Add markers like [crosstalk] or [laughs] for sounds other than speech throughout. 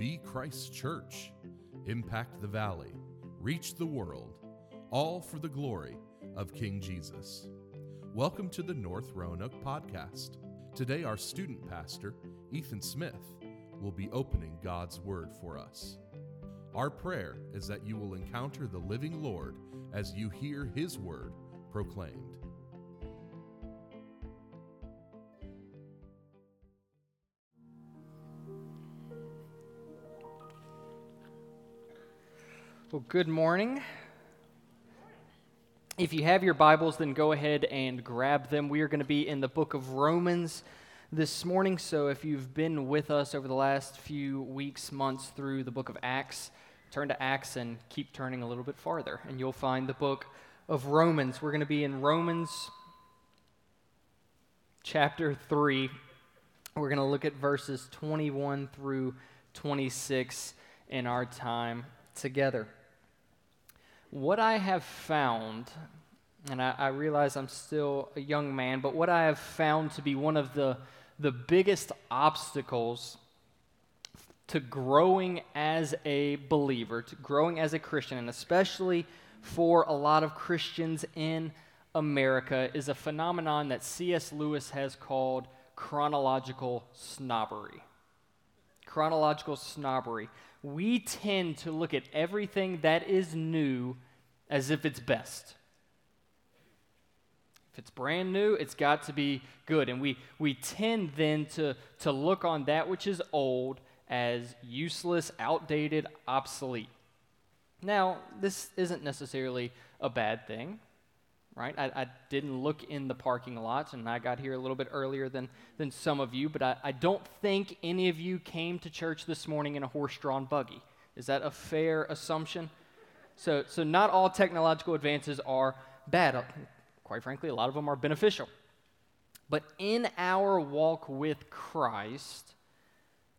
Be Christ Church, impact the valley, reach the world, all for the glory of King Jesus. Welcome to the North Roanoke podcast. Today, our student pastor, Ethan Smith, will be opening God's Word for us. Our prayer is that you will encounter the living Lord as you hear His Word proclaimed. Well, good morning. If you have your Bibles, then go ahead and grab them. We are going to be in the book of Romans this morning. So if you've been with us over the last few weeks, months through the book of Acts, turn to Acts and keep turning a little bit farther, and you'll find the book of Romans. We're going to be in Romans chapter 3. We're going to look at verses 21 through 26 in our time together. What I have found, and I, I, realize I'm still a young man, but what I have found to be one of the, the biggest obstacles to growing as a believer, to growing as a Christian, and especially for a lot of Christians in America, is a phenomenon that C.S. Lewis has called chronological snobbery. Chronological snobbery we tend to look at everything that is new as if it's best. If it's brand new, it's got to be good. And we, we tend then to, to look on that which is old as useless, outdated, obsolete. Now, this isn't necessarily a bad thing right? I, I, didn't look in the parking lot, and I got here a little bit earlier than, than some of you, but I, I don't think any of you came to church this morning in a horse drawn buggy. Is that a fair assumption? So, so, not all technological advances are bad. Uh, quite frankly, a lot of them are beneficial. But in our walk with Christ,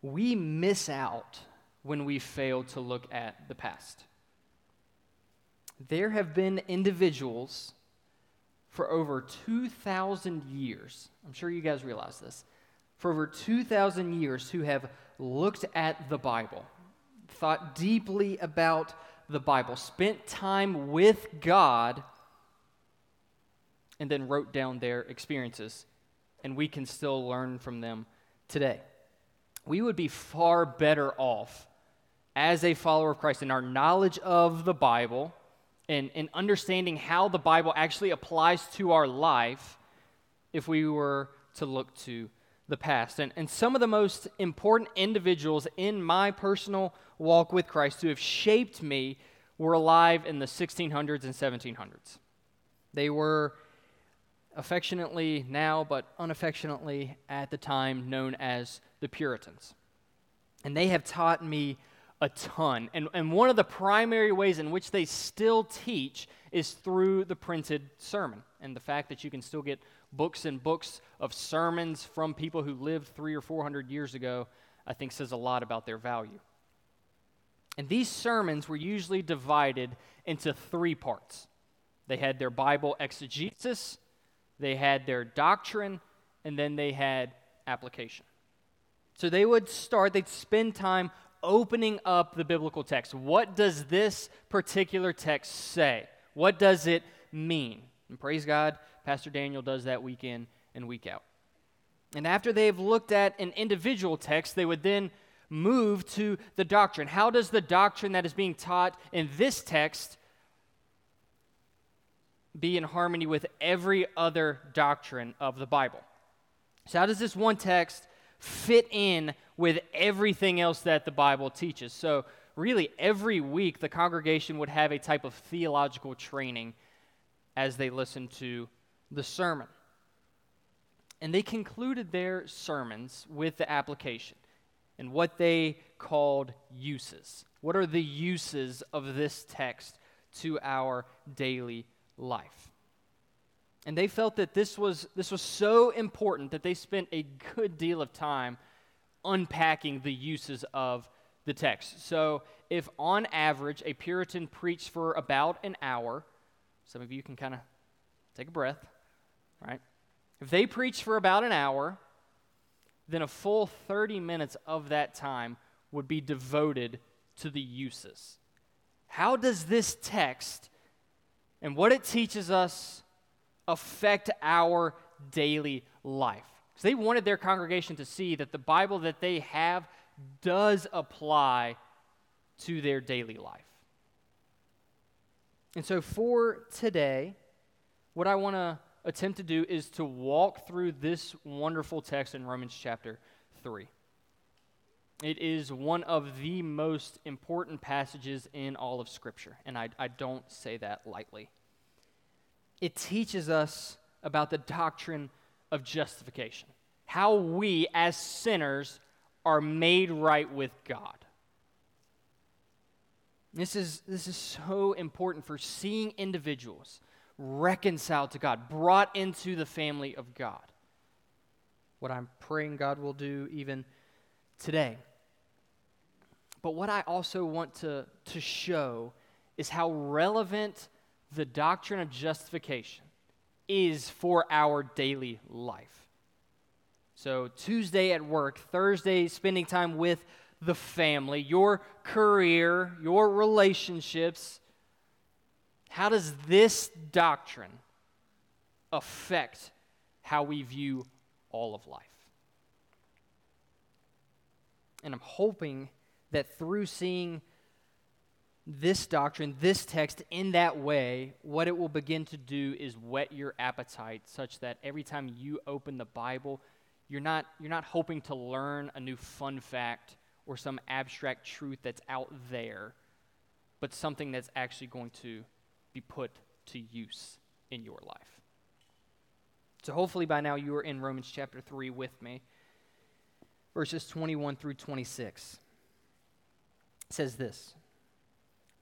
we miss out when we fail to look at the past. There have been individuals for over 2,000 years. I'm sure you guys realize this. For over 2,000 years, who have looked at the Bible, thought deeply about the Bible, spent time with God, and then wrote down their experiences. And we can still learn from them today. We would be far better off as a follower of Christ in our knowledge of the Bible and, and understanding how the Bible actually applies to our life if we were to look to the past. And, and some of the most important individuals in my personal walk with Christ who have shaped me were alive in the 1600s and 1700s. They were affectionately now, but unaffectionately at the time, known as the Puritans. And they have taught me a ton. And, and one of the primary ways in which they still teach is through the printed sermon and the fact that you can still get books and books of sermons from people who lived three or four hundred years ago, I think says a lot about their value. And these sermons were usually divided into three parts they had their Bible exegesis, they had their doctrine, and then they had application. So they would start, they'd spend time opening up the biblical text. What does this particular text say? What does it mean? And praise God, Pastor Daniel does that week in and week out. And after they've looked at an individual text, they would then move to the doctrine. How does the doctrine that is being taught in this text be in harmony with every other doctrine of the Bible? So, how does this one text fit in with everything else that the Bible teaches. So, really, every week the congregation would have a type of theological training as they listened to the sermon. And they concluded their sermons with the application and what they called uses. What are the uses of this text to our daily life? And they felt that this was, this was so important that they spent a good deal of time unpacking the uses of the text. So, if on average a Puritan preached for about an hour, some of you can kind of take a breath, right? If they preached for about an hour, then a full 30 minutes of that time would be devoted to the uses. How does this text and what it teaches us affect our daily life? Because they wanted their congregation to see that the Bible that they have does apply to their daily life. And so for today, what I want to attempt to do is to walk through this wonderful text in Romans chapter 3. It is one of the most important passages in all of Scripture, and I, I don't say that lightly. It teaches us about the doctrine of justification, how we as sinners are made right with God. This is, this is so important for seeing individuals reconciled to God, brought into the family of God. What I'm praying God will do even today. But what I also want to, to show is how relevant the doctrine of justification is for our daily life. So, Tuesday at work, Thursday, spending time with the family, your career, your relationships. How does this doctrine affect how we view all of life? And I'm hoping that through seeing this doctrine, this text in that way, what it will begin to do is whet your appetite such that every time you open the Bible, you're not, you're not hoping to learn a new fun fact or some abstract truth that's out there, but something that's actually going to be put to use in your life. So hopefully by now you are in Romans chapter 3 with me, verses 21 through 26 says this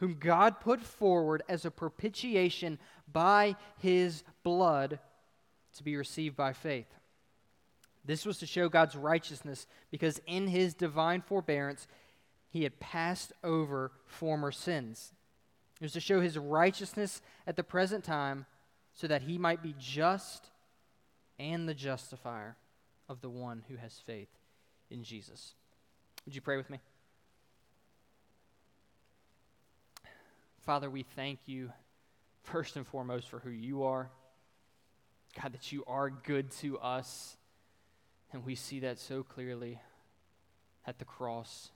whom God put forward as a propitiation by his blood to be received by faith. This was to show God's righteousness, because in his divine forbearance he had passed over former sins. It was to show his righteousness at the present time, so that he might be just and the justifier of the one who has faith in Jesus. Would you pray with me? Father, we thank you first and foremost for who you are. God, that you are good to us. And we see that so clearly at the cross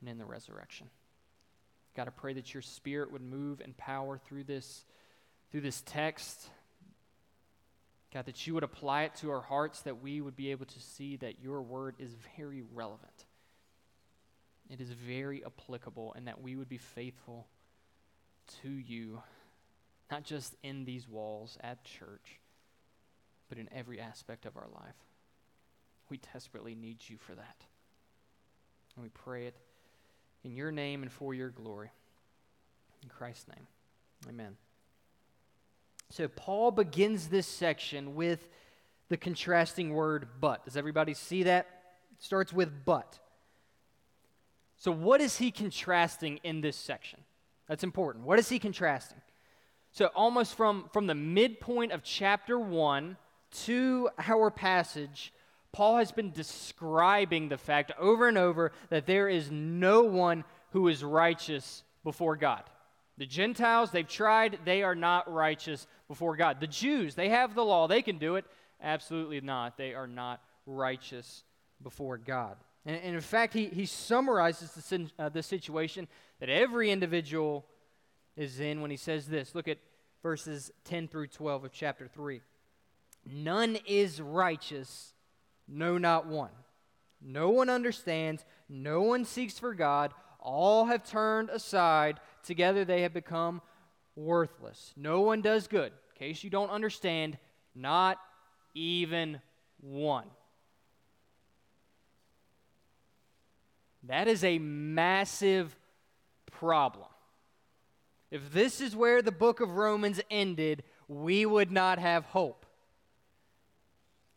and in the resurrection. God, I pray that your spirit would move and power through this, through this text. God, that you would apply it to our hearts, that we would be able to see that your word is very relevant. It is very applicable, and that we would be faithful to you, not just in these walls at church, but in every aspect of our life. We desperately need you for that. And we pray it in your name and for your glory. In Christ's name, amen. So, Paul begins this section with the contrasting word but. Does everybody see that? It starts with but. So, what is he contrasting in this section? That's important. What is he contrasting? So, almost from, from the midpoint of chapter 1 to our passage, Paul has been describing the fact over and over that there is no one who is righteous before God. The Gentiles, they've tried, they are not righteous before God. The Jews, they have the law, they can do it. Absolutely not. They are not righteous before God. And, and in fact, he, he summarizes the, uh, the situation that every individual is in when he says this. Look at verses 10 through 12 of chapter 3. None is righteous no, not one. No one understands. No one seeks for God. All have turned aside. Together they have become worthless. No one does good. In case you don't understand, not even one. That is a massive problem. If this is where the book of Romans ended, we would not have hope.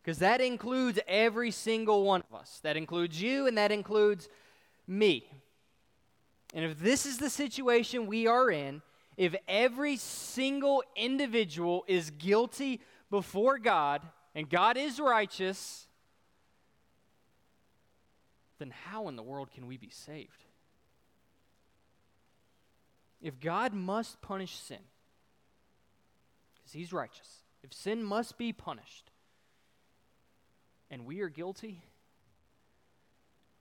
Because that includes every single one of us. That includes you and that includes me. And if this is the situation we are in, if every single individual is guilty before God and God is righteous, then how in the world can we be saved? If God must punish sin, because He's righteous, if sin must be punished, and we are guilty,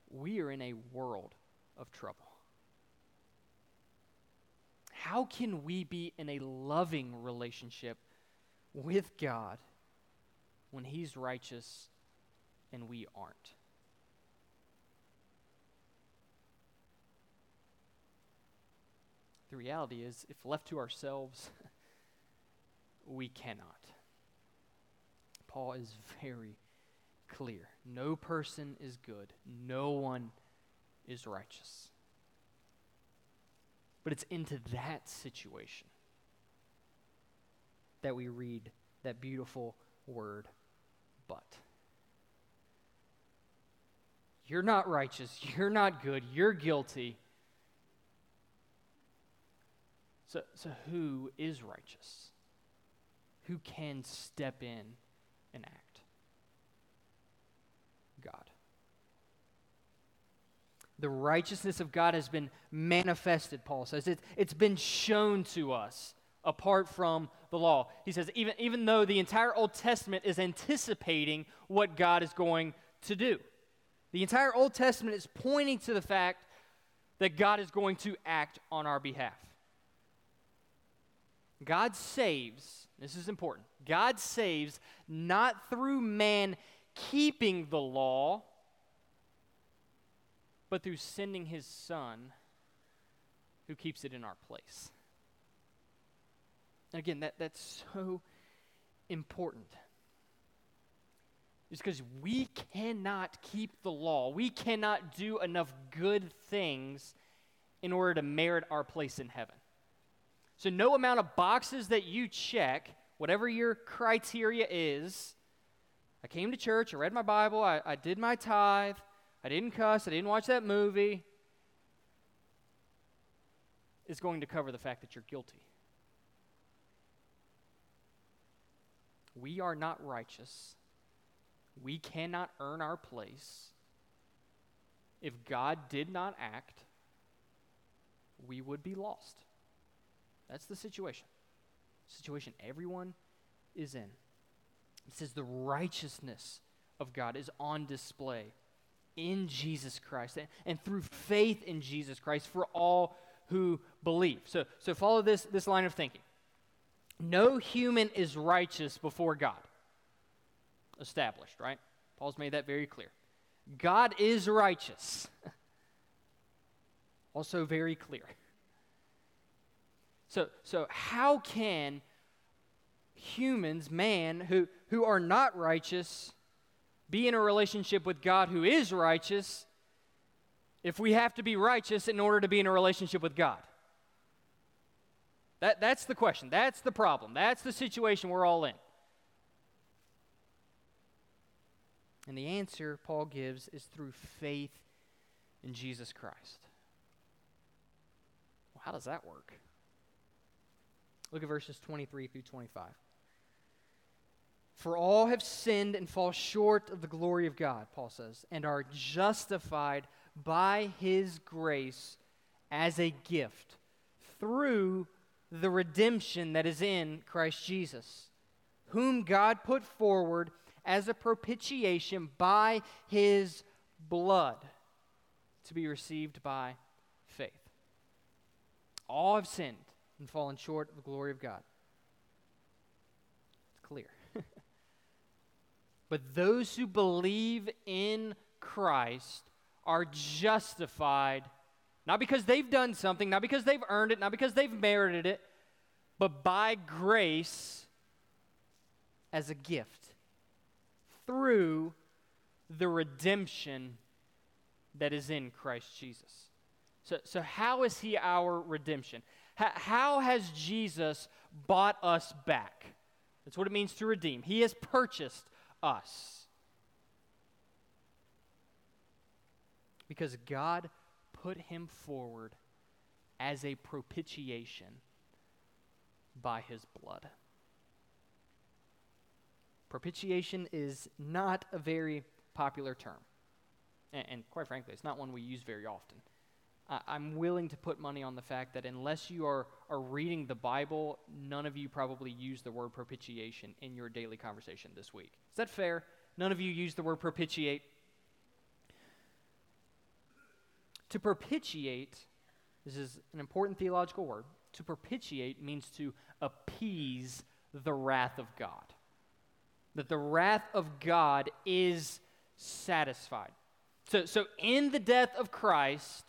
we are in a world of trouble. How can we be in a loving relationship with God when He's righteous and we aren't? The reality is, if left to ourselves, [laughs] we cannot. Paul is very clear. No person is good, no one is righteous. But it's into that situation that we read that beautiful word, but. You're not righteous. You're not good. You're guilty. So, so who is righteous? Who can step in and act? God. The righteousness of God has been manifested, Paul says. It, it's been shown to us apart from the law. He says, even, even though the entire Old Testament is anticipating what God is going to do, the entire Old Testament is pointing to the fact that God is going to act on our behalf. God saves, this is important, God saves not through man keeping the law, but through sending his son who keeps it in our place. Again, that, that's so important. It's because we cannot keep the law. We cannot do enough good things in order to merit our place in heaven. So, no amount of boxes that you check, whatever your criteria is, I came to church, I read my Bible, I, I did my tithe, I didn't cuss, I didn't watch that movie, is going to cover the fact that you're guilty. We are not righteous. We cannot earn our place. If God did not act, we would be lost. That's the situation. Situation everyone is in. It says the righteousness of God is on display in Jesus Christ and, and through faith in Jesus Christ for all who believe. So, so follow this, this line of thinking. No human is righteous before God. Established, right? Paul's made that very clear. God is righteous. [laughs] also very clear. So, so how can humans, man, who, who are not righteous, be in a relationship with God who is righteous if we have to be righteous in order to be in a relationship with God? That, that's the question. That's the problem. That's the situation we're all in. And the answer Paul gives is through faith in Jesus Christ. Well, how does that work? Look at verses 23 through 25. For all have sinned and fall short of the glory of God, Paul says, and are justified by his grace as a gift through the redemption that is in Christ Jesus, whom God put forward as a propitiation by his blood to be received by faith. All have sinned and fallen short of the glory of God. It's clear. [laughs] But those who believe in Christ are justified not because they've done something, not because they've earned it, not because they've merited it, but by grace as a gift through the redemption that is in Christ Jesus. So, so how is he our redemption? How, has Jesus bought us back? That's what it means to redeem. He has purchased us. Because God put him forward as a propitiation by his blood. Propitiation is not a very popular term. And, and quite frankly, it's not one we use very often. I, am willing to put money on the fact that unless you are, are reading the Bible, none of you probably use the word propitiation in your daily conversation this week. Is that fair? None of you use the word propitiate? To propitiate, this is an important theological word. To propitiate means to appease the wrath of God. That the wrath of God is satisfied. So, so in the death of Christ,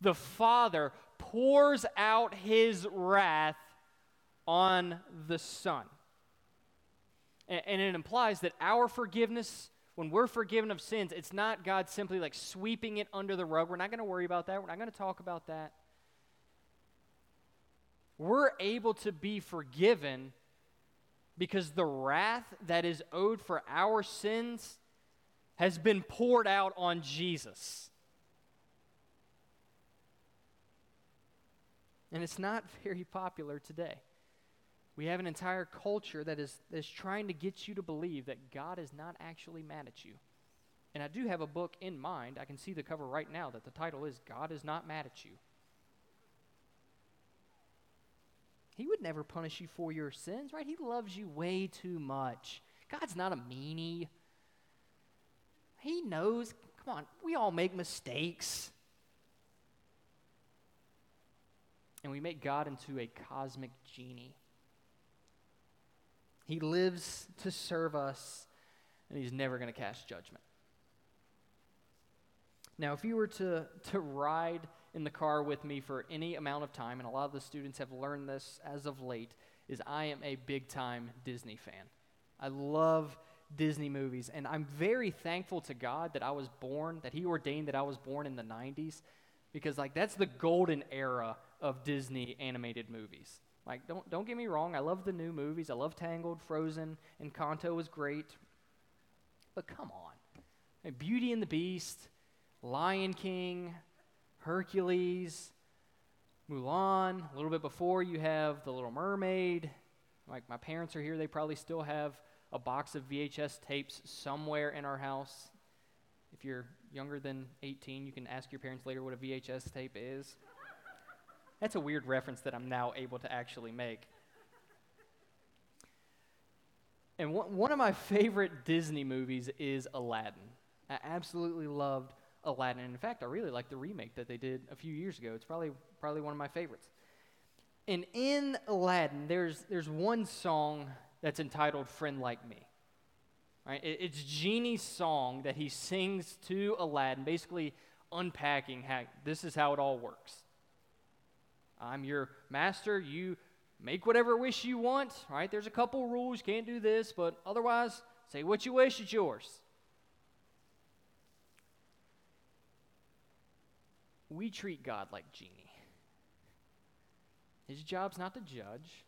the Father pours out his wrath on the Son. And, it implies that our forgiveness, when we're forgiven of sins, it's not God simply like sweeping it under the rug. We're not going to worry about that. We're not going to talk about that. We're able to be forgiven because the wrath that is owed for our sins has been poured out on Jesus. And it's not [laughs] very popular today. We have an entire culture that is, that is trying to get you to believe that God is not actually mad at you. And I do have a book in mind. I can see the cover right now that the title is God is Not Mad at You. He would never punish you for your sins, right? He loves you way too much. God's not a meanie. He knows. Come on, we all make mistakes. And we make God into a cosmic genie. He lives to serve us, and He's never going to cast judgment. Now, if you were to, to ride in the car with me for any amount of time, and a lot of the students have learned this as of late, is I am a big time Disney fan. I love Disney movies, and I'm very thankful to God that I was born, that He ordained that I was born in the 90s, because like that's the golden era of Disney animated movies. Like don't don't get me wrong, I love the new movies. I love Tangled, Frozen, and Encanto was great. But come on. Beauty and the Beast, Lion King, Hercules, Mulan. A little bit before, you have The Little Mermaid. Like, my parents are here. They probably still have a box of VHS tapes somewhere in our house. If you're younger than 18, you can ask your parents later what a VHS tape is. That's a weird reference that I'm now able to actually make. And one of my favorite Disney movies is Aladdin. I absolutely loved Aladdin. In fact, I really like the remake that they did a few years ago. It's probably probably one of my favorites. And in Aladdin, there's there's one song that's entitled "Friend Like Me." Right? It, it's Genie's song that he sings to Aladdin, basically unpacking how this is how it all works. I'm your master. You make whatever wish you want. Right? There's a couple rules. You can't do this, but otherwise, say what you wish. It's yours. we treat God like Genie. His job's not to judge.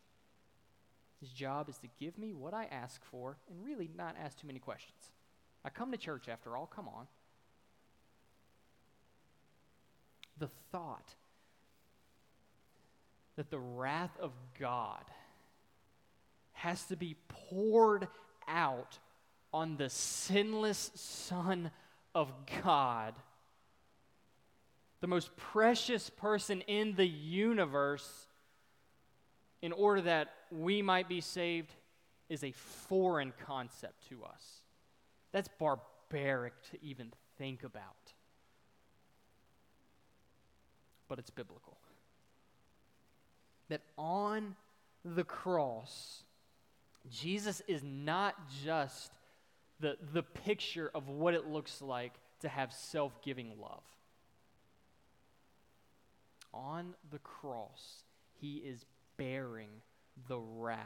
His job is to give me what I ask for and really not ask too many questions. I come to church after all, come on. The thought that the wrath of God has to be poured out on the sinless Son of God the most precious person in the universe, in order that we might be saved, is a foreign concept to us. That's barbaric to even think about. But it's biblical. That on the cross, Jesus is not just the, the picture of what it looks like to have self giving love on the cross, he is bearing the wrath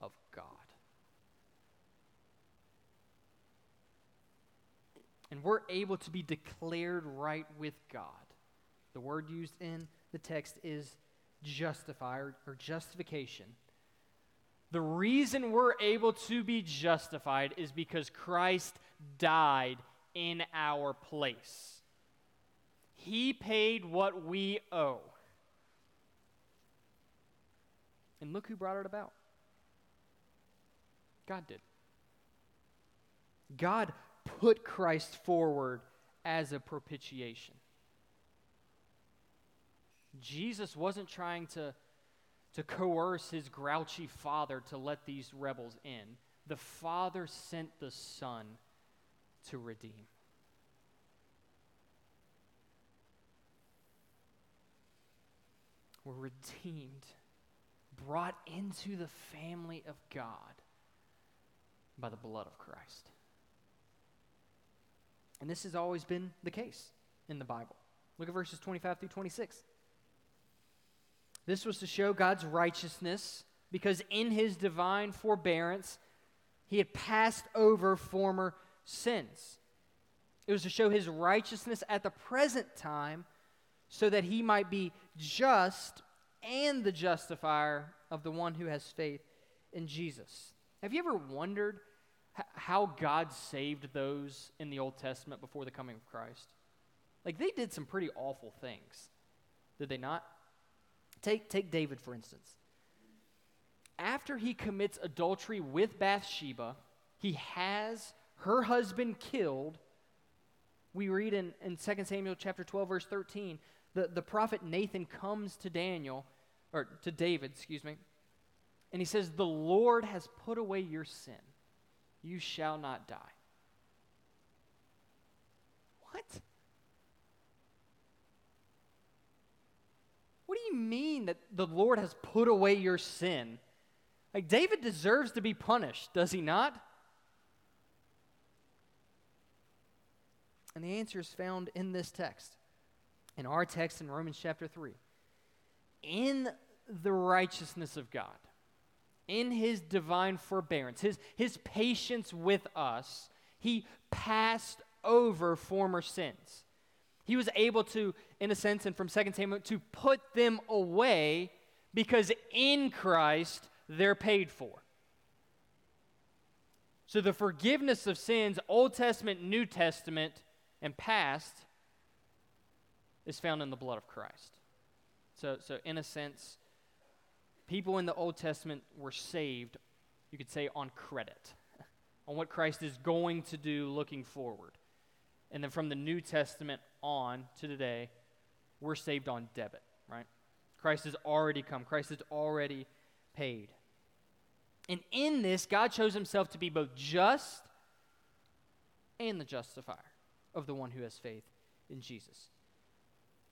of God. And we're able to be declared right with God The word used in the text is justify or, or justification. The reason we're able to be justified is because Christ died in our place. He paid what we owe. And look who brought it about God did. God put Christ forward as a propitiation. Jesus wasn't trying to, to coerce his grouchy father to let these rebels in. The Father sent the Son to redeem. We're redeemed, brought into the family of God by the blood of Christ. And this has always been the case in the Bible. Look at verses 25 through 26. This was to show God's righteousness because in his divine forbearance, he had passed over former sins. It was to show his righteousness at the present time so that he might be just and the justifier of the one who has faith in Jesus. Have you ever wondered how God saved those in the Old Testament before the coming of Christ? Like, they did some pretty awful things, did they not? Take, take David, for instance. After he commits adultery with Bathsheba, he has her husband killed. We read in, in 2 Samuel chapter 12, verse 13, the, the prophet Nathan comes to Daniel, or to David, excuse me, and he says, The Lord has put away your sin. You shall not die. What? What do mean that the Lord has put away your sin? Like, David deserves to be punished, does he not? And the answer is found in this text, in our text in Romans chapter 3. In the righteousness of God, in his divine forbearance, his, his patience with us, he passed over former sins. He was able to, in a sense, and from 2 Samuel, to put them away because in Christ they're paid for. So the forgiveness of sins, Old Testament, New Testament, and past, is found in the blood of Christ. So, so in a sense, people in the Old Testament were saved, you could say, on credit, [laughs] on what Christ is going to do looking forward. And then from the New Testament on to today, we're saved on debit, right? Christ has already come, Christ has already paid. And in this, God chose himself to be both just and the justifier of the one who has faith in Jesus.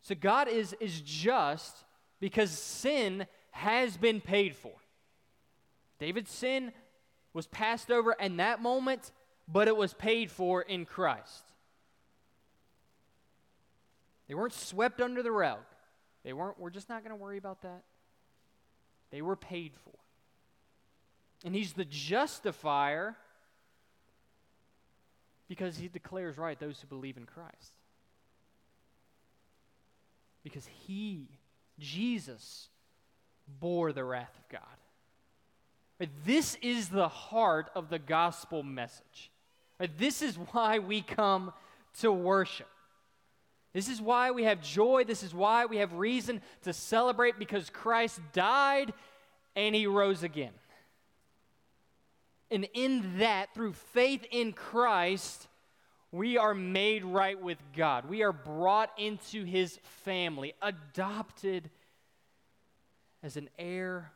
So God is, is just because sin has been paid for. David's sin was passed over in that moment, but it was paid for in Christ. They weren't swept under the rug. They weren't, we're just not going to worry about that. They were paid for. And he's the justifier because he declares right those who believe in Christ. Because he, Jesus, bore the wrath of God. This is the heart of the gospel message. This is why we come to worship. This is why we have joy. This is why we have reason to celebrate because Christ died and he rose again. And in that, through faith in Christ, we are made right with God. We are brought into his family, adopted as an heir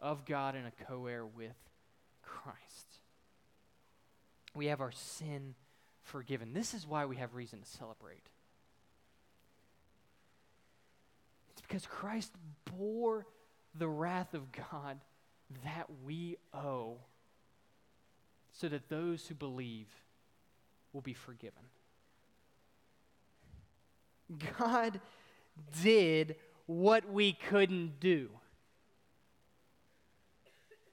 of God and a co heir with Christ. We have our sin forgiven. This is why we have reason to celebrate. It's because Christ bore the wrath of God that we owe so that those who believe will be forgiven. God did what we couldn't do.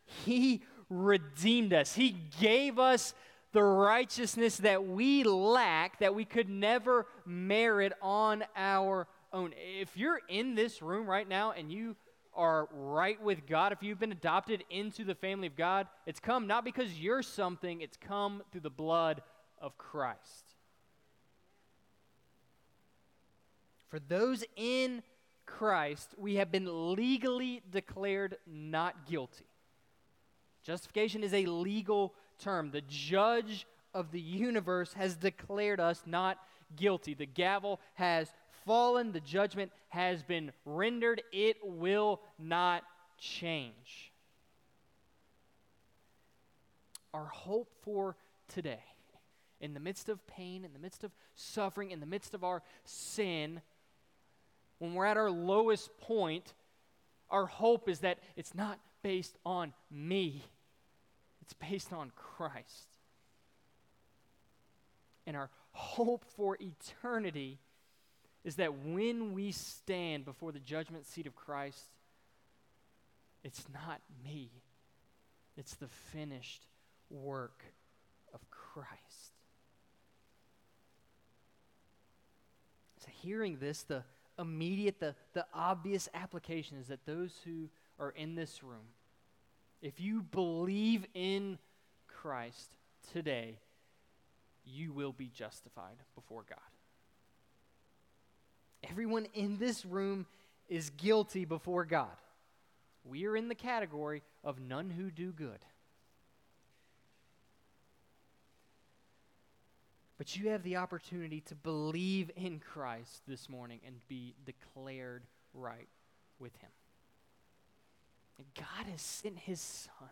He redeemed us. He gave us the righteousness that we lack, that we could never merit on our own. If you're in this room right now and you are right with God, if you've been adopted into the family of God, it's come not because you're something, it's come through the blood of Christ. For those in Christ, we have been legally declared not guilty. Justification is a legal term. The judge of the universe has declared us not guilty. The gavel has fallen, the judgment has been rendered. It will not change. Our hope for today, in the midst of pain, in the midst of suffering, in the midst of our sin, when we're at our lowest point, our hope is that it's not based on me, it's based on Christ. And our hope for eternity is that when we stand before the judgment seat of Christ, it's not me, it's the finished work of Christ. So, hearing this, the immediate, the, the obvious application is that those who are in this room, if you believe in Christ today, you will be justified before God. Everyone in this room is guilty before God. We are in the category of none who do good. But you have the opportunity to believe in Christ this morning and be declared right with Him. God has sent His Son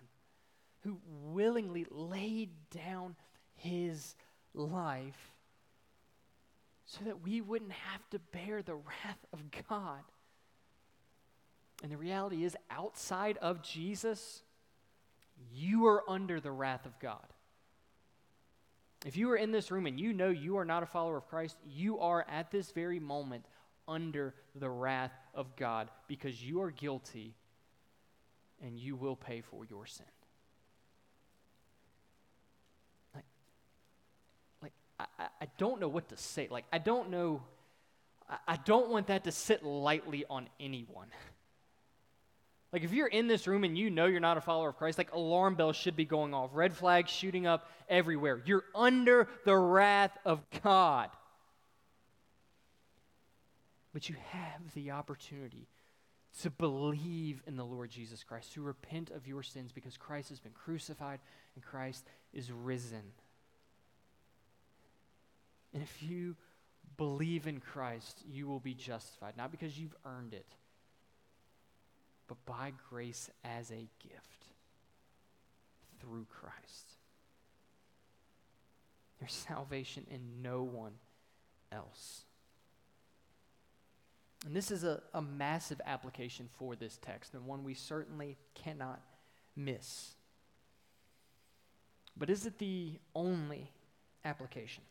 who willingly laid down His life so that we wouldn't have to bear the wrath of God. And the reality is, outside of Jesus, you are under the wrath of God. If you are in this room and you know you are not a follower of Christ, you are at this very moment under the wrath of God because you are guilty and you will pay for your sin. Like, like I, don't know what to say. Like, I don't know, I, I don't want that to sit lightly on anyone. [laughs] Like, if you're in this room and you know you're not a follower of Christ, like alarm bells should be going off, red flags shooting up everywhere. You're under the wrath of God. But you have the opportunity to believe in the Lord Jesus Christ, to repent of your sins because Christ has been crucified and Christ is risen. And if you believe in Christ, you will be justified, not because you've earned it but by grace as a gift through Christ. There's salvation in no one else. And this is a, a massive application for this text, and one we certainly cannot miss. But is it the only application?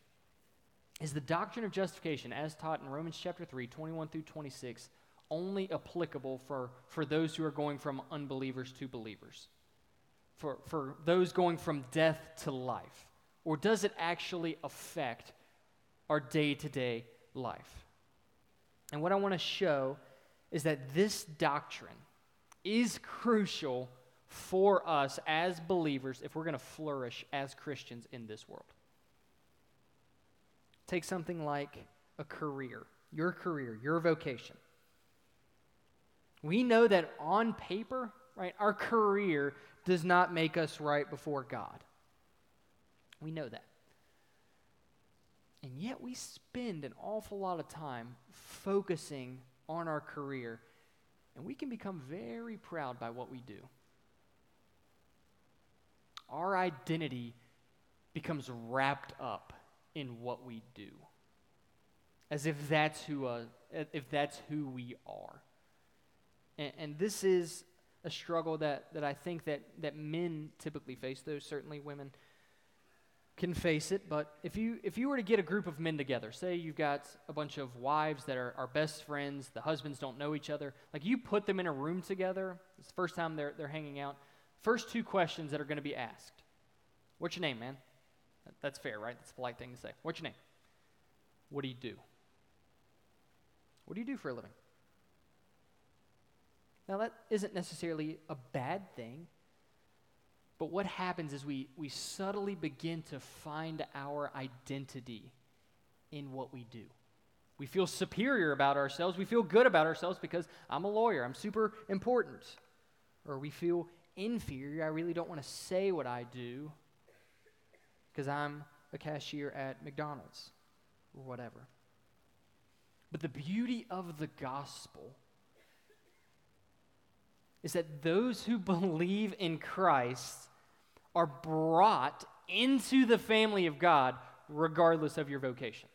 Is the doctrine of justification, as taught in Romans chapter 3, 21 through 26, only applicable for, for those who are going from unbelievers to believers, for, for those going from death to life? Or does it actually affect our day to day life? And what I want to show is that this doctrine is crucial for us as believers if we're going to flourish as Christians in this world. Take something like a career, your career, your vocation. We know that on paper, right, our career does not make us right before God. We know that. And yet we spend an awful lot of time focusing on our career, and we can become very proud by what we do. Our identity becomes wrapped up in what we do, as if that's who, uh, if that's who we are. And, and this is a struggle that, that I think that, that men typically face, though certainly women can face it. But if you, if you were to get a group of men together, say you've got a bunch of wives that are, are best friends, the husbands don't know each other, like you put them in a room together, it's the first time they're, they're hanging out. First two questions that are going to be asked What's your name, man? That's fair, right? That's a polite thing to say. What's your name? What do you do? What do you do for a living? Now, that isn't necessarily a bad thing, but what happens is we, we subtly begin to find our identity in what we do. We feel superior about ourselves. We feel good about ourselves because I'm a lawyer, I'm super important. Or we feel inferior. I really don't want to say what I do because I'm a cashier at McDonald's or whatever. But the beauty of the gospel is that those who believe in Christ are brought into the family of God regardless of your vocation.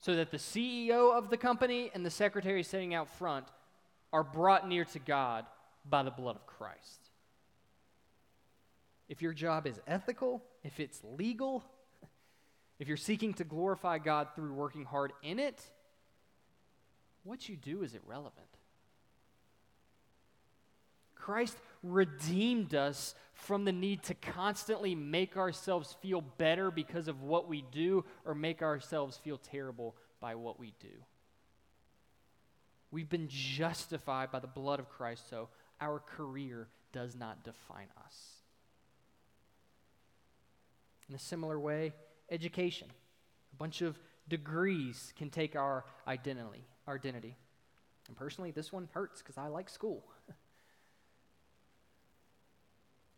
So that the CEO of the company and the secretary sitting out front are brought near to God by the blood of Christ. If your job is ethical, if it's legal, if you're seeking to glorify God through working hard in it, what you do is irrelevant. Christ redeemed us from the need to constantly make ourselves feel better because of what we do or make ourselves feel terrible by what we do. We've been justified by the blood of Christ, so our career does not define us. In a similar way, education, a bunch of degrees can take our identity, our identity. And personally, this one hurts because I like school. [laughs]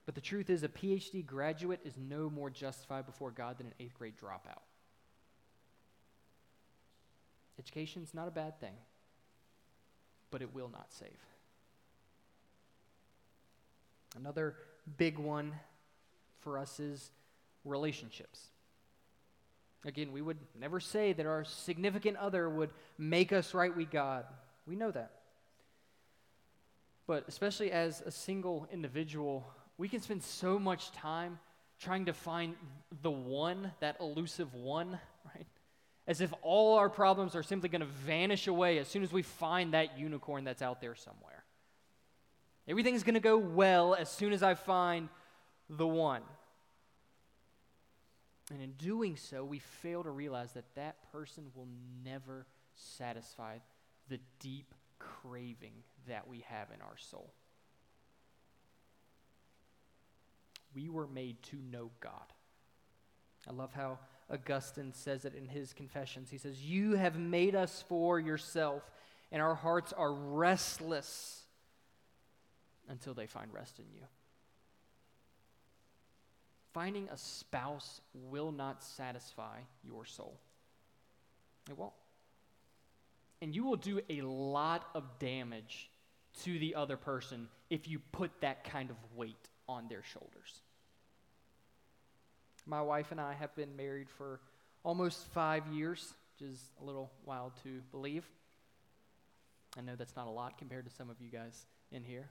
But the truth is, a PhD graduate is no more justified before God than an eighth grade dropout. Education is not a bad thing, but it will not save. Another big one for us is relationships. Again, we would never say that our significant other would make us right with God. We know that. But especially as a single individual, we can spend so much time trying to find the one, that elusive one, right? As if all our problems are simply going to vanish away as soon as we find that unicorn that's out there somewhere. Everything's going to go well as soon as I find the one. And in doing so, we fail to realize that that person will never satisfy the deep craving that we have in our soul. We were made to know God. I love how Augustine says it in his confessions. He says, You have made us for yourself, and our hearts are restless until they find rest in you. Finding a spouse will not satisfy your soul. It won't. And you will do a lot of damage to the other person if you put that kind of weight on their shoulders. My wife and I have been married for almost five years, which is a little wild to believe. I know that's not a lot compared to some of you guys in here.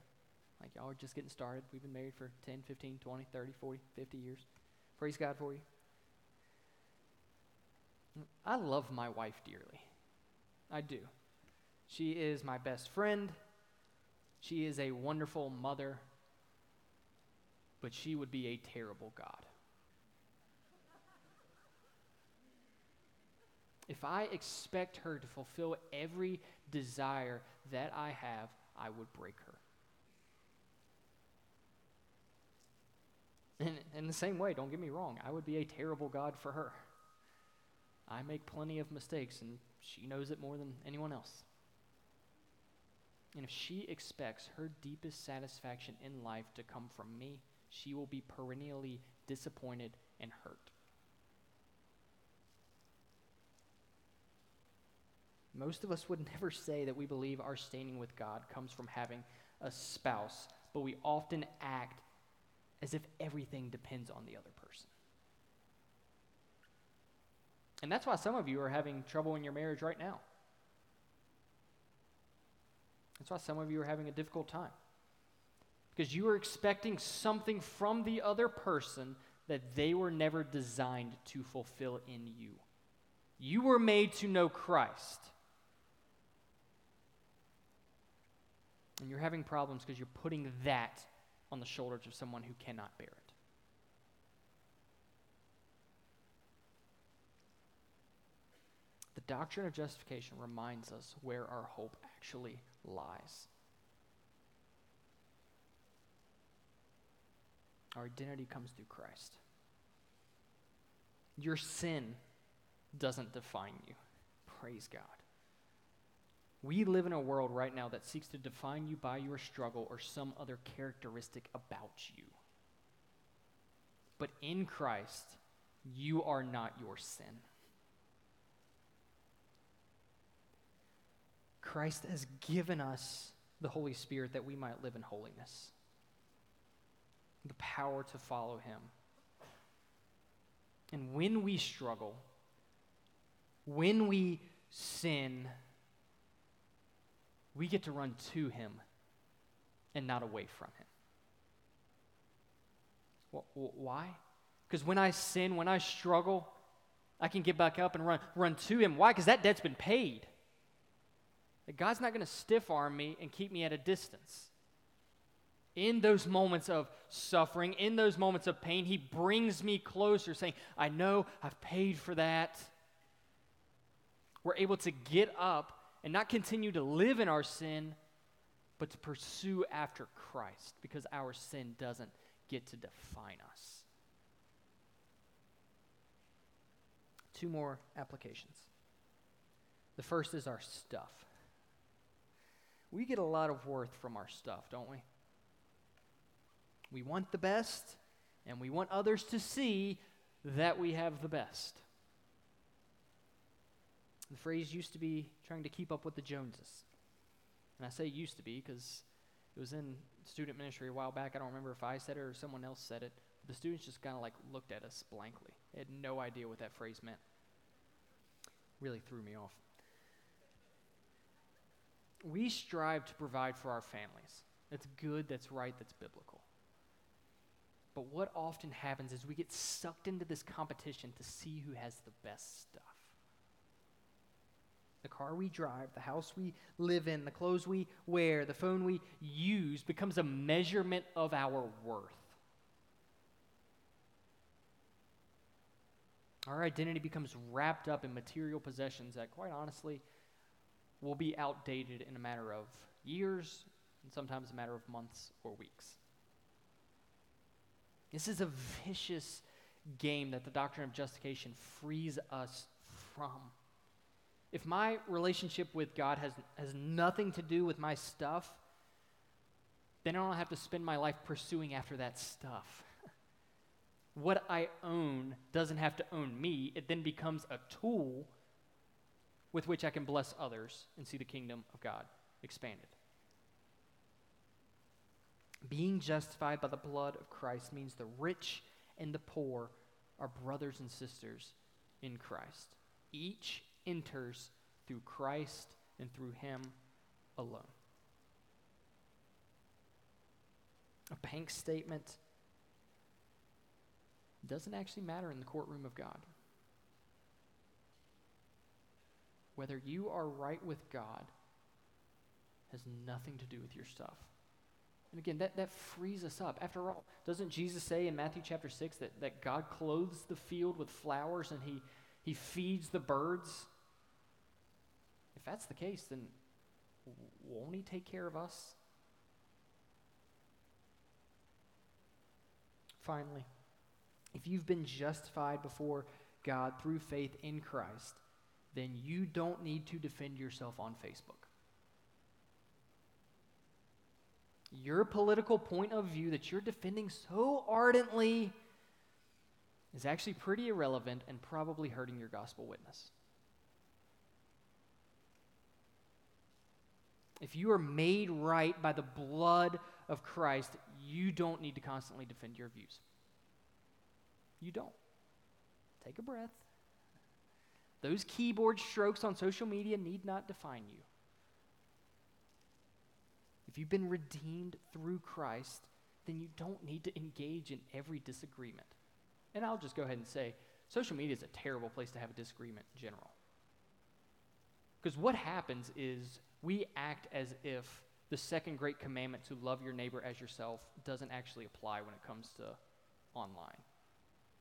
Like, y'all are just getting started. We've been married for 10, 15, 20, 30, 40, 50 years. Praise God for you. I love my wife dearly. I do. She is my best friend. She is a wonderful mother. But she would be a terrible God. If I expect her to fulfill every desire that I have, I would break her. In, the same way, don't get me wrong, I would be a terrible God for her. I make plenty of mistakes, and she knows it more than anyone else. And if she expects her deepest satisfaction in life to come from me, she will be perennially disappointed and hurt. Most of us would [laughs] never say that we believe our standing with God comes from having a spouse, but we often act as if everything depends on the other person. And that's why some of you are having trouble in your marriage right now. That's why some of you are having a difficult time. Because you are expecting something from the other person that they were never designed to fulfill in you. You were made to know Christ. And you're having problems because you're putting that on the shoulders of someone who cannot bear it. The doctrine of justification reminds us where our hope actually lies. Our identity comes through Christ. Your sin doesn't define you. Praise God. We live in a world right now that seeks to define you by your struggle or some other characteristic about you. But in Christ, you are not your sin. Christ has given us the Holy Spirit that we might live in holiness, the power to follow Him. And when we struggle, when we sin, we get to run to Him and not away from Him. Why? Because when I sin, when I struggle, I can get back up and run, run to Him. Why? Because that debt's been paid. That God's not going to stiff arm me and keep me at a distance. In those moments of suffering, in those moments of pain, He brings me closer, saying, I know I've paid for that. We're able to get up and not continue to live in our sin, but to pursue after Christ because our sin doesn't get to define us. Two more applications. The first is our stuff. We get a lot of worth from our stuff, don't we? We want the best, and we want others to see that we have the best. The phrase used to be trying to keep up with the Joneses. And I say used to be because it was in student ministry a while back. I don't remember if I said it or someone else said it. The students just kind of like looked at us blankly. They had no idea what that phrase meant. Really threw me off we strive to provide for our families. That's good, that's right, that's biblical. But what often happens is we get sucked into this competition to see who has the best stuff. The car we drive, the house we live in, the clothes we wear, the phone we use becomes a measurement of our worth. Our identity becomes wrapped up in material possessions that, quite honestly, will be outdated in a matter of years and sometimes a matter of months or weeks. This is a vicious game that the doctrine of justification frees us from. If my relationship with God has, has nothing to do with my stuff, then I don't have to spend my life pursuing after that stuff. [laughs] what I own doesn't have to own me, it then becomes a tool with which I can bless others and see the kingdom of God expanded. Being justified by the blood of Christ means the rich and the poor are brothers and sisters in Christ. Each enters through Christ and through Him alone. A bank statement doesn't actually matter in the courtroom of God. whether you are right with God has nothing to do with your stuff. And again, that, that frees us up. After all, doesn't Jesus say in Matthew chapter 6 that, that God clothes the field with flowers and he, he feeds the birds? If that's the case, then won't he take care of us? Finally, if you've been justified before God through faith in Christ, then you don't need to defend yourself on Facebook. Your political point of view that you're defending so ardently is actually pretty irrelevant and probably hurting your gospel witness. If you are made right by the blood of Christ, you don't need to constantly defend your views. You don't. Take a breath. Those keyboard strokes on social media need not define you. If you've been redeemed through Christ, then you don't need to engage in every disagreement. And I'll just go ahead and say social media is a terrible place to have a disagreement in general. Because what happens is we act as if the second great commandment to love your neighbor as yourself doesn't actually apply when it comes to online.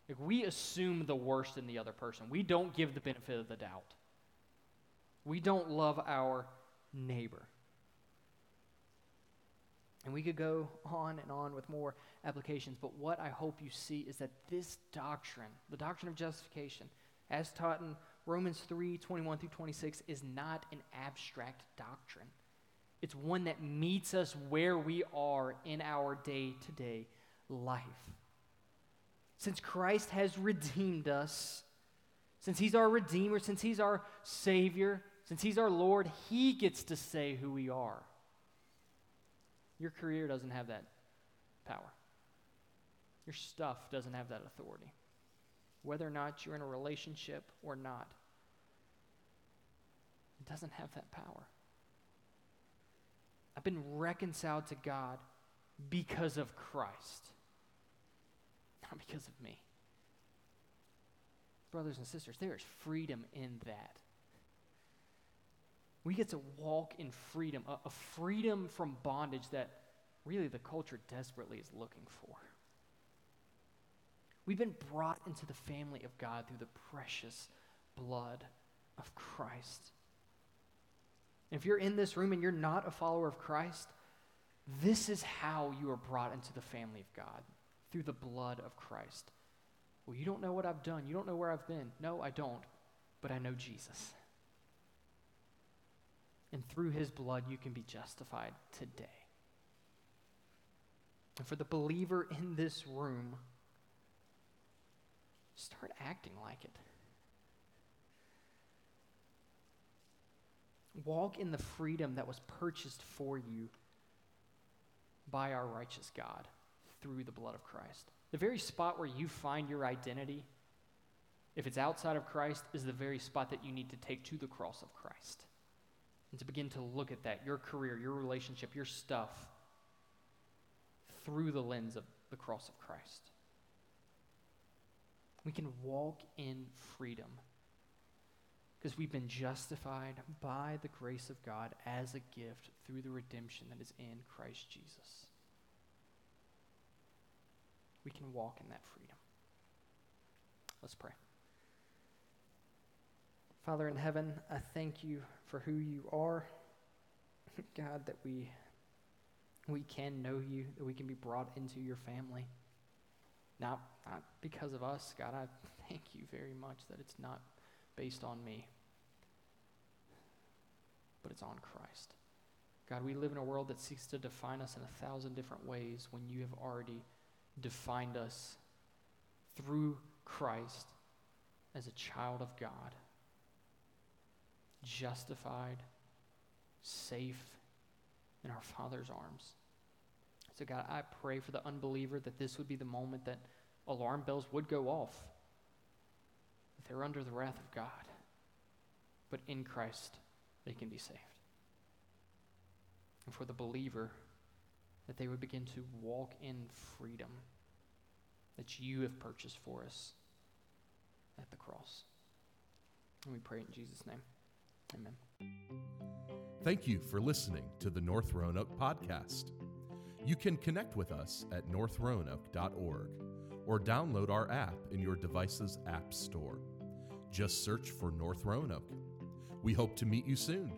Like we assume the worst in the other person. We don't give the benefit of the doubt. We don't love our neighbor. And we could go on and on with more applications, but what I hope you see is that this doctrine, the doctrine of justification, as taught in Romans 3 21 through 26, is not an abstract doctrine. It's one that meets us where we are in our day to day life. Since Christ has redeemed us, since He's our Redeemer, since He's our Savior, since He's our Lord, He gets to say who we are. Your career doesn't have that power. Your stuff doesn't have that authority. Whether or not you're in a relationship or not, it doesn't have that power. I've been reconciled to God because of Christ, not because of me. Brothers and sisters, there is freedom in that. We get to walk in freedom, a, a freedom from bondage that really the culture desperately is looking for. We've been brought into the family of God through the precious blood of Christ. If you're in this room and you're not a follower of Christ, this is how you are brought into the family of God through the blood of Christ. Well, you don't know what I've done. You don't know where I've been. No, I don't, but I know Jesus. And through his blood, you can be justified today. And for the believer in this room, start acting like it. Walk in the freedom that was purchased for you by our righteous God through the blood of Christ. The very spot where you find your identity, if it's outside of Christ, is the very spot that you need to take to the cross of Christ and to begin to look at that, your career, your relationship, your stuff, through the lens of the cross of Christ. We can walk in freedom because we've been justified by the grace of God as a gift through the redemption that is in Christ Jesus. We can walk in that freedom. Let's pray. Father in heaven, I thank you for who you are. [laughs] God, that we, we can know you, that we can be brought into your family. Not, not because of us, God, I thank you very much that it's not based on me, but it's on Christ. God, we live in a world that seeks to define us in a thousand different ways when you have already defined us through Christ as a child of God justified, safe in our Father's arms. So, God, I pray for the unbeliever that this would be the moment that alarm bells would go off. They're under the wrath of God. But in Christ, they can be saved. And for the believer, that they would begin to walk in freedom that you have purchased for us at the cross. And we pray in Jesus' name. Amen. Thank you for listening to the North Roanoke podcast. You can connect with us at northroanoke.org or download our app in your device's app store. Just search for North Roanoke. We hope to meet you soon.